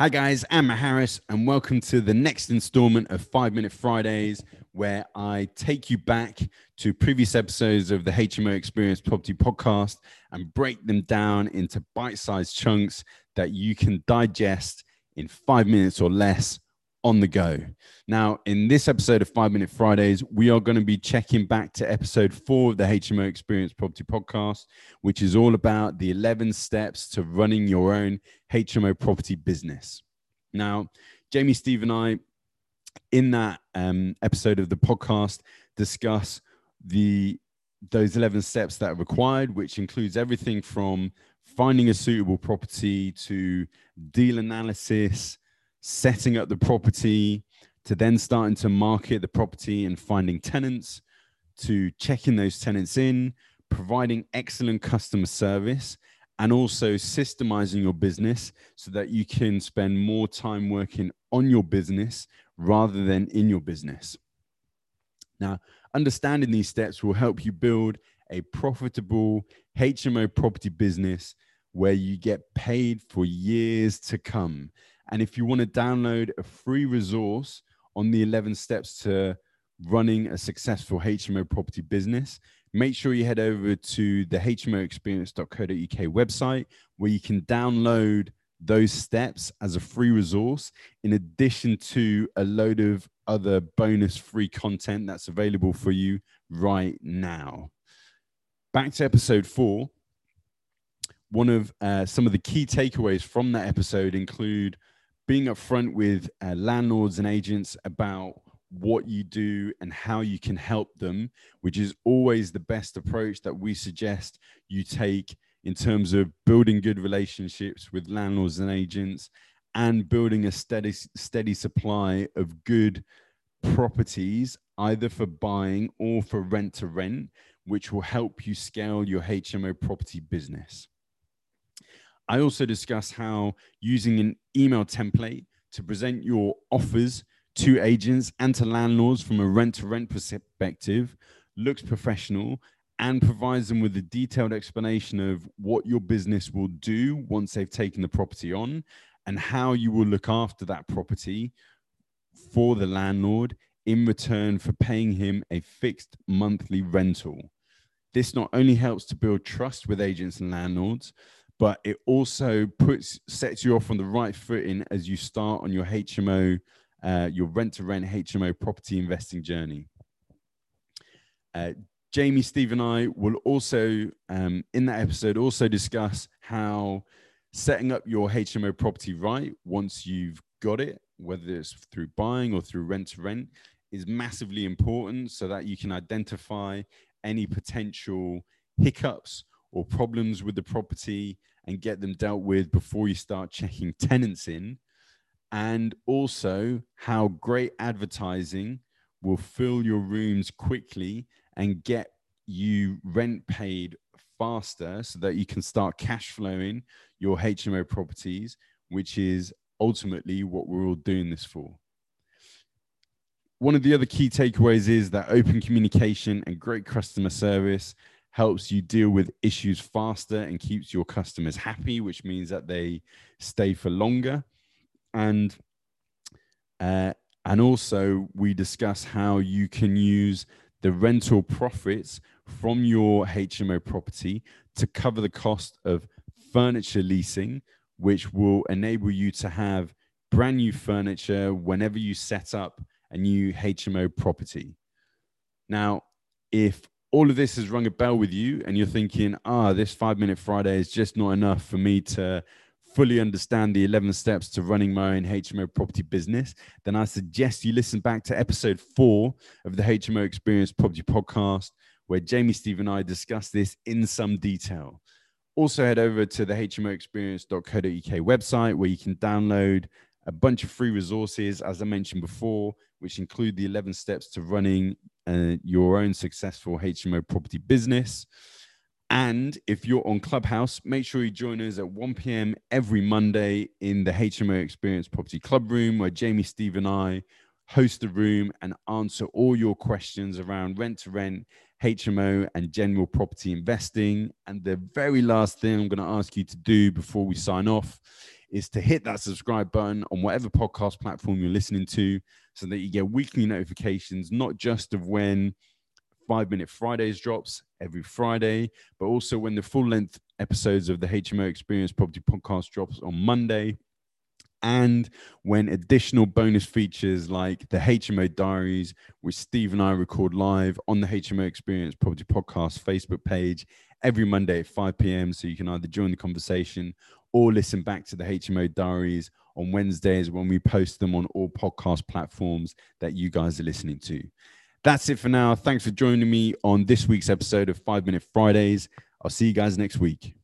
Hi, guys, I'm Harris, and welcome to the next installment of Five Minute Fridays, where I take you back to previous episodes of the HMO Experience Property Podcast and break them down into bite sized chunks that you can digest in five minutes or less on the go. Now, in this episode of Five Minute Fridays, we are going to be checking back to episode four of the HMO Experience Property Podcast, which is all about the 11 steps to running your own HMO property business. Now, Jamie, Steve, and I, in that um, episode of the podcast, discuss the those 11 steps that are required, which includes everything from finding a suitable property to deal analysis setting up the property, to then starting to market the property and finding tenants, to checking those tenants in, providing excellent customer service, and also systemizing your business so that you can spend more time working on your business rather than in your business. Now, understanding these steps will help you build a profitable HMO property business where you get paid for years to come and if you want to download a free resource on the 11 steps to running a successful HMO property business, make sure you head over to the hmoexperience.co.uk website where you can download those steps as a free resource in addition to a load of other bonus free content that's available for you right now. Back to episode four. One of uh, some of the key takeaways from that episode include being upfront with uh, landlords and agents about what you do and how you can help them, which is always the best approach that we suggest you take in terms of building good relationships with landlords and agents and building a steady steady supply of good properties either for buying or for rent to rent which will help you scale your HMO property business. I also discuss how using an email template to present your offers to agents and to landlords from a rent to rent perspective looks professional and provides them with a detailed explanation of what your business will do once they've taken the property on and how you will look after that property for the landlord in return for paying him a fixed monthly rental. This not only helps to build trust with agents and landlords, but it also puts sets you off on the right footing as you start on your HMO, uh, your rent to rent HMO property investing journey. Uh, Jamie, Steve, and I will also, um, in that episode, also discuss how setting up your HMO property right once you've got it, whether it's through buying or through rent to rent, is massively important so that you can identify any potential hiccups or problems with the property and get them dealt with before you start checking tenants in. And also, how great advertising will fill your rooms quickly and get you rent paid faster so that you can start cash flowing your HMO properties, which is ultimately what we're all doing this for. One of the other key takeaways is that open communication and great customer service helps you deal with issues faster and keeps your customers happy, which means that they stay for longer. And uh, and also we discuss how you can use the rental profits from your HMO property to cover the cost of furniture leasing, which will enable you to have brand new furniture whenever you set up a new HMO property. Now, if all of this has rung a bell with you and you're thinking, ah, this five minute Friday is just not enough for me to fully understand the 11 steps to running my own HMO property business, then I suggest you listen back to episode four of the HMO Experience Property Podcast, where Jamie, Steve, and I discuss this in some detail. Also, head over to the hmoexperience.co.uk website where you can download a bunch of free resources, as I mentioned before, which include the 11 steps to running uh, your own successful HMO property business. And if you're on Clubhouse, make sure you join us at 1 p.m. every Monday in the HMO Experience Property Club room, where Jamie, Steve, and I host the room and answer all your questions around rent to rent, HMO, and general property investing. And the very last thing I'm going to ask you to do before we sign off is to hit that subscribe button on whatever podcast platform you're listening to so that you get weekly notifications, not just of when Five Minute Fridays drops every Friday, but also when the full length episodes of the HMO Experience Property Podcast drops on Monday. And when additional bonus features like the HMO Diaries, which Steve and I record live on the HMO Experience Property Podcast Facebook page every Monday at 5 p.m. So you can either join the conversation or listen back to the HMO Diaries on Wednesdays when we post them on all podcast platforms that you guys are listening to. That's it for now. Thanks for joining me on this week's episode of Five Minute Fridays. I'll see you guys next week.